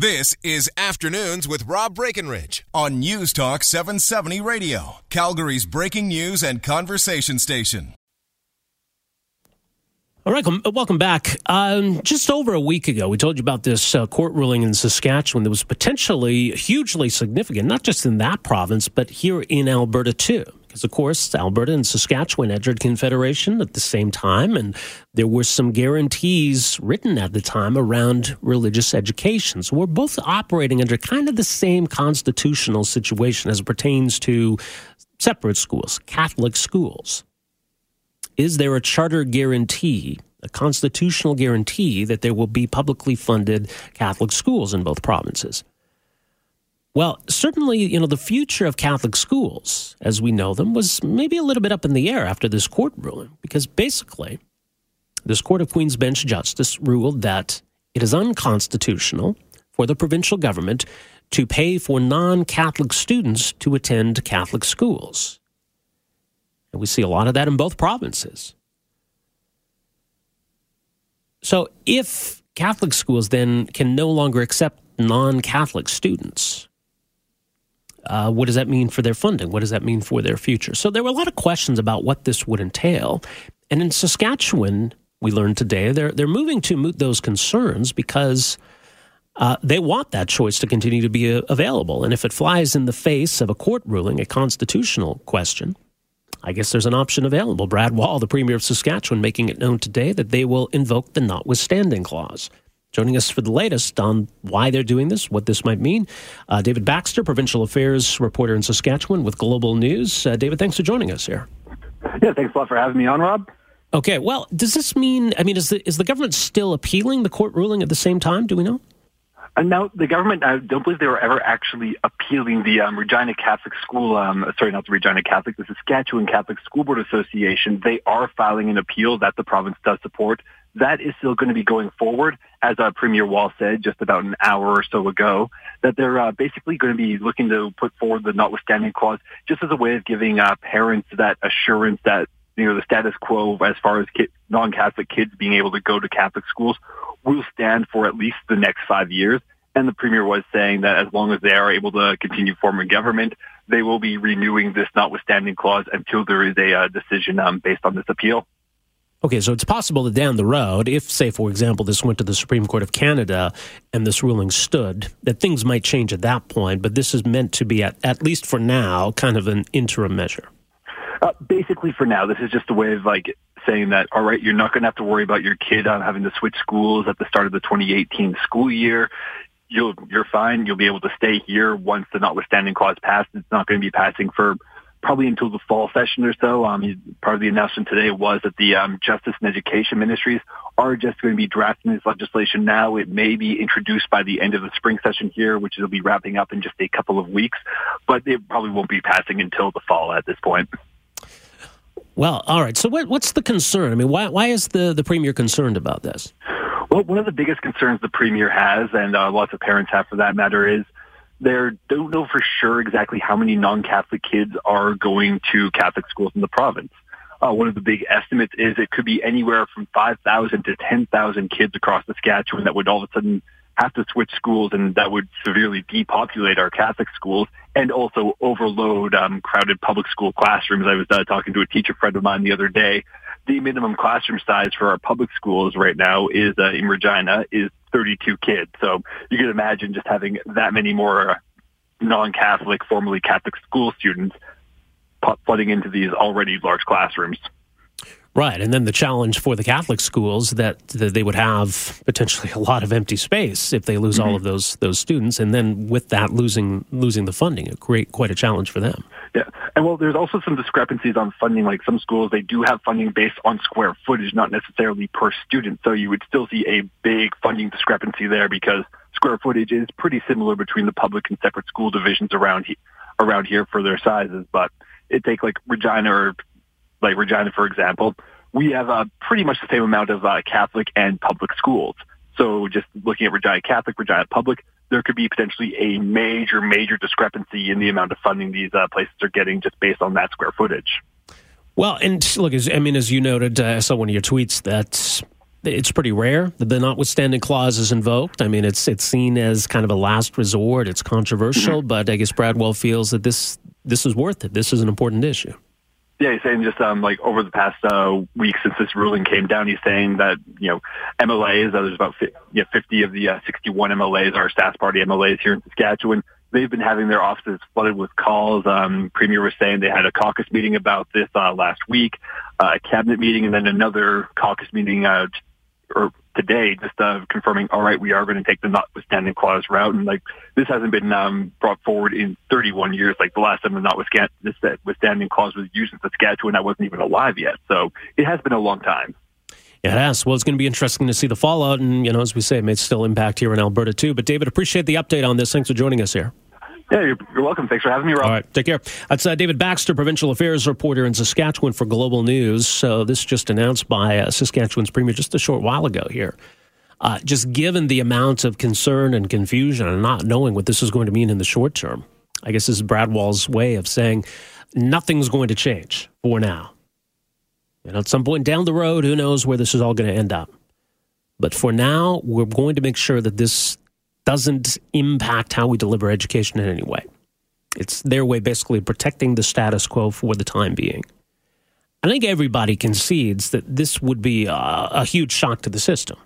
This is Afternoons with Rob Breckenridge on News Talk 770 Radio, Calgary's breaking news and conversation station. All right, welcome back. Um, just over a week ago, we told you about this uh, court ruling in Saskatchewan that was potentially hugely significant, not just in that province, but here in Alberta too. Because, of course, Alberta and Saskatchewan entered Confederation at the same time, and there were some guarantees written at the time around religious education. So we're both operating under kind of the same constitutional situation as it pertains to separate schools, Catholic schools. Is there a charter guarantee, a constitutional guarantee, that there will be publicly funded Catholic schools in both provinces? Well, certainly, you know, the future of Catholic schools, as we know them, was maybe a little bit up in the air after this court ruling, because basically, this Court of Queen's Bench Justice ruled that it is unconstitutional for the provincial government to pay for non Catholic students to attend Catholic schools. And we see a lot of that in both provinces. So if Catholic schools then can no longer accept non Catholic students, uh, what does that mean for their funding? What does that mean for their future? So there were a lot of questions about what this would entail. And in Saskatchewan, we learned today, they're, they're moving to moot those concerns because uh, they want that choice to continue to be uh, available. And if it flies in the face of a court ruling, a constitutional question, I guess there's an option available. Brad Wall, the Premier of Saskatchewan, making it known today that they will invoke the notwithstanding clause. Joining us for the latest on why they're doing this, what this might mean, uh, David Baxter, provincial affairs reporter in Saskatchewan with Global News. Uh, David, thanks for joining us here. Yeah, thanks a lot for having me on, Rob. Okay, well, does this mean? I mean, is the is the government still appealing the court ruling at the same time? Do we know? Uh, now, the government, I don't believe they were ever actually appealing the um, Regina Catholic School, um, sorry, not the Regina Catholic, the Saskatchewan Catholic School Board Association. They are filing an appeal that the province does support that is still going to be going forward, as uh, Premier Wall said just about an hour or so ago, that they're uh, basically going to be looking to put forward the notwithstanding clause just as a way of giving uh, parents that assurance that you know the status quo as far as non-Catholic kids being able to go to Catholic schools will stand for at least the next five years. And the premier was saying that as long as they are able to continue forming government, they will be renewing this notwithstanding clause until there is a uh, decision um, based on this appeal. Okay, so it's possible that down the road, if, say, for example, this went to the Supreme Court of Canada and this ruling stood, that things might change at that point, but this is meant to be, at, at least for now, kind of an interim measure. Uh, basically, for now, this is just a way of like saying that, all right, you're not going to have to worry about your kid on having to switch schools at the start of the 2018 school year. You'll, you're fine. You'll be able to stay here once the notwithstanding clause passed. It's not going to be passing for probably until the fall session or so. Um, part of the announcement today was that the um, Justice and Education Ministries are just going to be drafting this legislation now. It may be introduced by the end of the spring session here, which will be wrapping up in just a couple of weeks, but it probably won't be passing until the fall at this point. Well, all right. So, what, what's the concern? I mean, why, why is the, the premier concerned about this? Well, one of the biggest concerns the premier has, and uh, lots of parents have for that matter, is they don't know for sure exactly how many non-Catholic kids are going to Catholic schools in the province. Uh, one of the big estimates is it could be anywhere from 5,000 to 10,000 kids across Saskatchewan that would all of a sudden have to switch schools and that would severely depopulate our Catholic schools and also overload um, crowded public school classrooms. I was uh, talking to a teacher friend of mine the other day. The minimum classroom size for our public schools right now is uh, in Regina is 32 kids. So you can imagine just having that many more non-Catholic, formerly Catholic school students flooding into these already large classrooms. Right, and then the challenge for the Catholic schools that, that they would have potentially a lot of empty space if they lose mm-hmm. all of those those students, and then with that losing losing the funding, it create quite a challenge for them. Yeah, and well, there's also some discrepancies on funding. Like some schools, they do have funding based on square footage, not necessarily per student. So you would still see a big funding discrepancy there because square footage is pretty similar between the public and separate school divisions around he- around here for their sizes. But it take like Regina or like Regina, for example, we have uh, pretty much the same amount of uh, Catholic and public schools. So just looking at Regina Catholic, Regina Public, there could be potentially a major, major discrepancy in the amount of funding these uh, places are getting just based on that square footage. Well, and look, as, I mean, as you noted, uh, I saw one of your tweets that it's pretty rare that the notwithstanding clause is invoked. I mean, it's it's seen as kind of a last resort. It's controversial, mm-hmm. but I guess Brad Wall feels that this this is worth it. This is an important issue. Yeah, he's saying just um, like over the past uh, week since this ruling came down, he's saying that you know MLAs, uh, there's about 50, you know, 50 of the uh, 61 MLAs are Sask Party MLAs here in Saskatchewan. They've been having their offices flooded with calls. Um, Premier was saying they had a caucus meeting about this uh, last week, uh, a cabinet meeting, and then another caucus meeting uh, or today, just uh, confirming, all right, we are going to take the notwithstanding clause route. And like this hasn't been um, brought forward in 31 years. Like the last time the notwithstanding clause was used in Saskatchewan, I wasn't even alive yet. So it has been a long time. It has. Well, it's going to be interesting to see the fallout. And, you know, as we say, it may still impact here in Alberta, too. But, David, appreciate the update on this. Thanks for joining us here. Yeah, you're, you're, welcome. Thanks for having me, Rob. All right, take care. That's uh, David Baxter, provincial affairs reporter in Saskatchewan for Global News. So this just announced by uh, Saskatchewan's premier just a short while ago here. Uh, just given the amount of concern and confusion and not knowing what this is going to mean in the short term, I guess this is Brad Wall's way of saying nothing's going to change for now. And at some point down the road, who knows where this is all going to end up. But for now, we're going to make sure that this doesn't impact how we deliver education in any way. It's their way basically protecting the status quo for the time being. I think everybody concedes that this would be a, a huge shock to the system,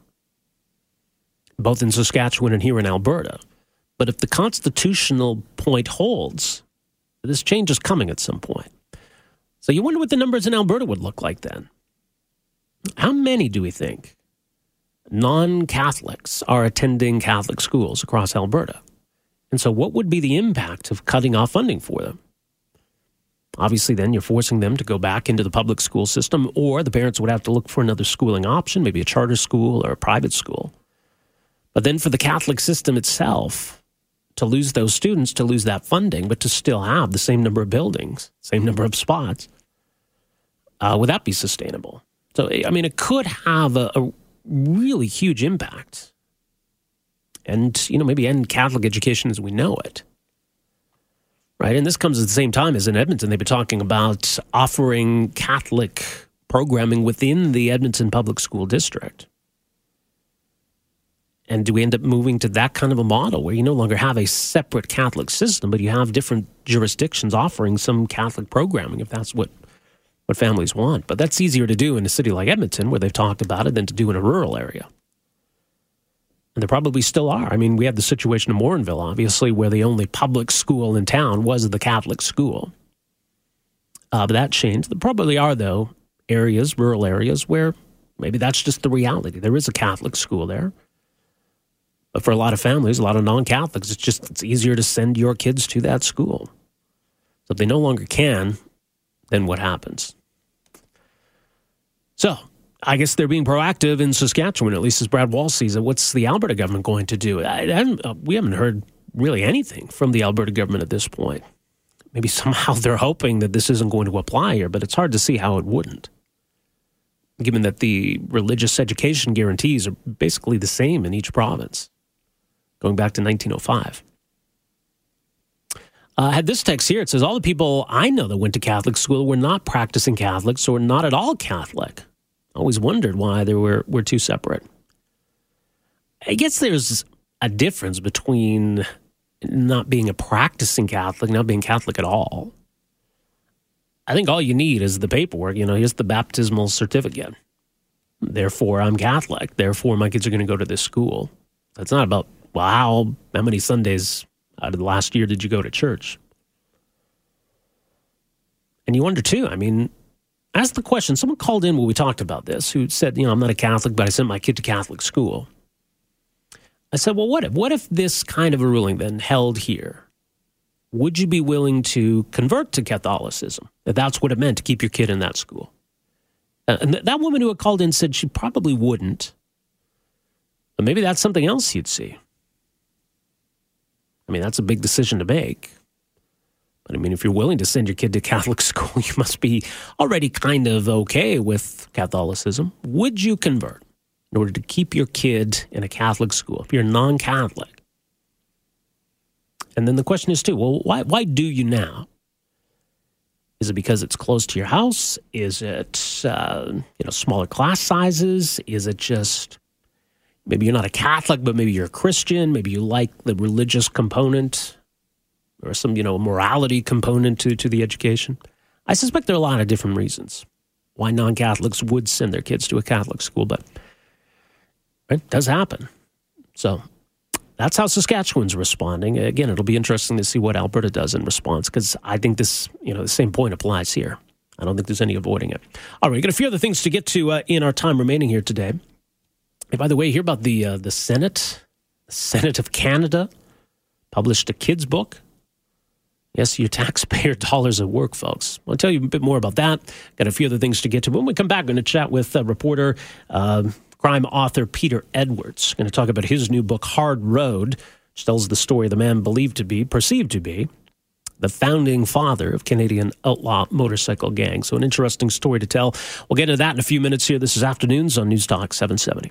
both in Saskatchewan and here in Alberta. But if the constitutional point holds, this change is coming at some point. So you wonder what the numbers in Alberta would look like then. How many do we think non Catholics are attending Catholic schools across Alberta. And so, what would be the impact of cutting off funding for them? Obviously, then you're forcing them to go back into the public school system, or the parents would have to look for another schooling option, maybe a charter school or a private school. But then for the Catholic system itself, to lose those students, to lose that funding, but to still have the same number of buildings, same number of spots, uh, would that be sustainable? So, I mean, it could have a, a really huge impact. And, you know, maybe end Catholic education as we know it. Right? And this comes at the same time as in Edmonton, they've been talking about offering Catholic programming within the Edmonton Public School District. And do we end up moving to that kind of a model where you no longer have a separate Catholic system, but you have different jurisdictions offering some Catholic programming if that's what what families want. But that's easier to do in a city like Edmonton, where they've talked about it, than to do in a rural area. And there probably still are. I mean, we had the situation in Morinville, obviously, where the only public school in town was the Catholic school. Uh, but that changed. There probably are, though, areas, rural areas, where maybe that's just the reality. There is a Catholic school there. But for a lot of families, a lot of non Catholics, it's just it's easier to send your kids to that school. So if they no longer can, then what happens? So I guess they're being proactive in Saskatchewan, at least as Brad Wall sees it. What's the Alberta government going to do? I, I uh, we haven't heard really anything from the Alberta government at this point. Maybe somehow they're hoping that this isn't going to apply here, but it's hard to see how it wouldn't, given that the religious education guarantees are basically the same in each province, going back to 1905. Uh, I had this text here. It says, All the people I know that went to Catholic school were not practicing Catholics or not at all Catholic. Always wondered why they were, were two separate. I guess there's a difference between not being a practicing Catholic, not being Catholic at all. I think all you need is the paperwork. You know, here's the baptismal certificate. Therefore, I'm Catholic. Therefore, my kids are going to go to this school. It's not about, how, how many Sundays out of the last year did you go to church? And you wonder too, I mean, ask the question. Someone called in when we talked about this who said, you know, I'm not a Catholic, but I sent my kid to Catholic school. I said, well, what if, what if this kind of a ruling then held here? Would you be willing to convert to Catholicism? If that's what it meant to keep your kid in that school. Uh, and that woman who had called in said she probably wouldn't. But maybe that's something else you'd see. I mean, that's a big decision to make. But I mean, if you're willing to send your kid to Catholic school, you must be already kind of okay with Catholicism. Would you convert in order to keep your kid in a Catholic school if you're non Catholic? And then the question is, too, well, why, why do you now? Is it because it's close to your house? Is it uh, you know smaller class sizes? Is it just maybe you're not a Catholic, but maybe you're a Christian? Maybe you like the religious component or some you know morality component to to the education. I suspect there are a lot of different reasons why non-Catholics would send their kids to a Catholic school, but it does happen. So that's how Saskatchewan's responding. Again, it'll be interesting to see what Alberta does in response because I think this, you know, the same point applies here. I don't think there's any avoiding it. All right, we got a few other things to get to uh, in our time remaining here today. By the way, hear about the uh, the Senate, the Senate of Canada, published a kids book. Yes, your taxpayer dollars at work, folks. I'll tell you a bit more about that. Got a few other things to get to. When we come back, we're going to chat with uh, reporter. Uh, crime author Peter Edwards. Going to talk about his new book, Hard Road, which tells the story of the man believed to be, perceived to be, the founding father of Canadian outlaw motorcycle gang. So, an interesting story to tell. We'll get into that in a few minutes here. This is Afternoons on News Talk 770.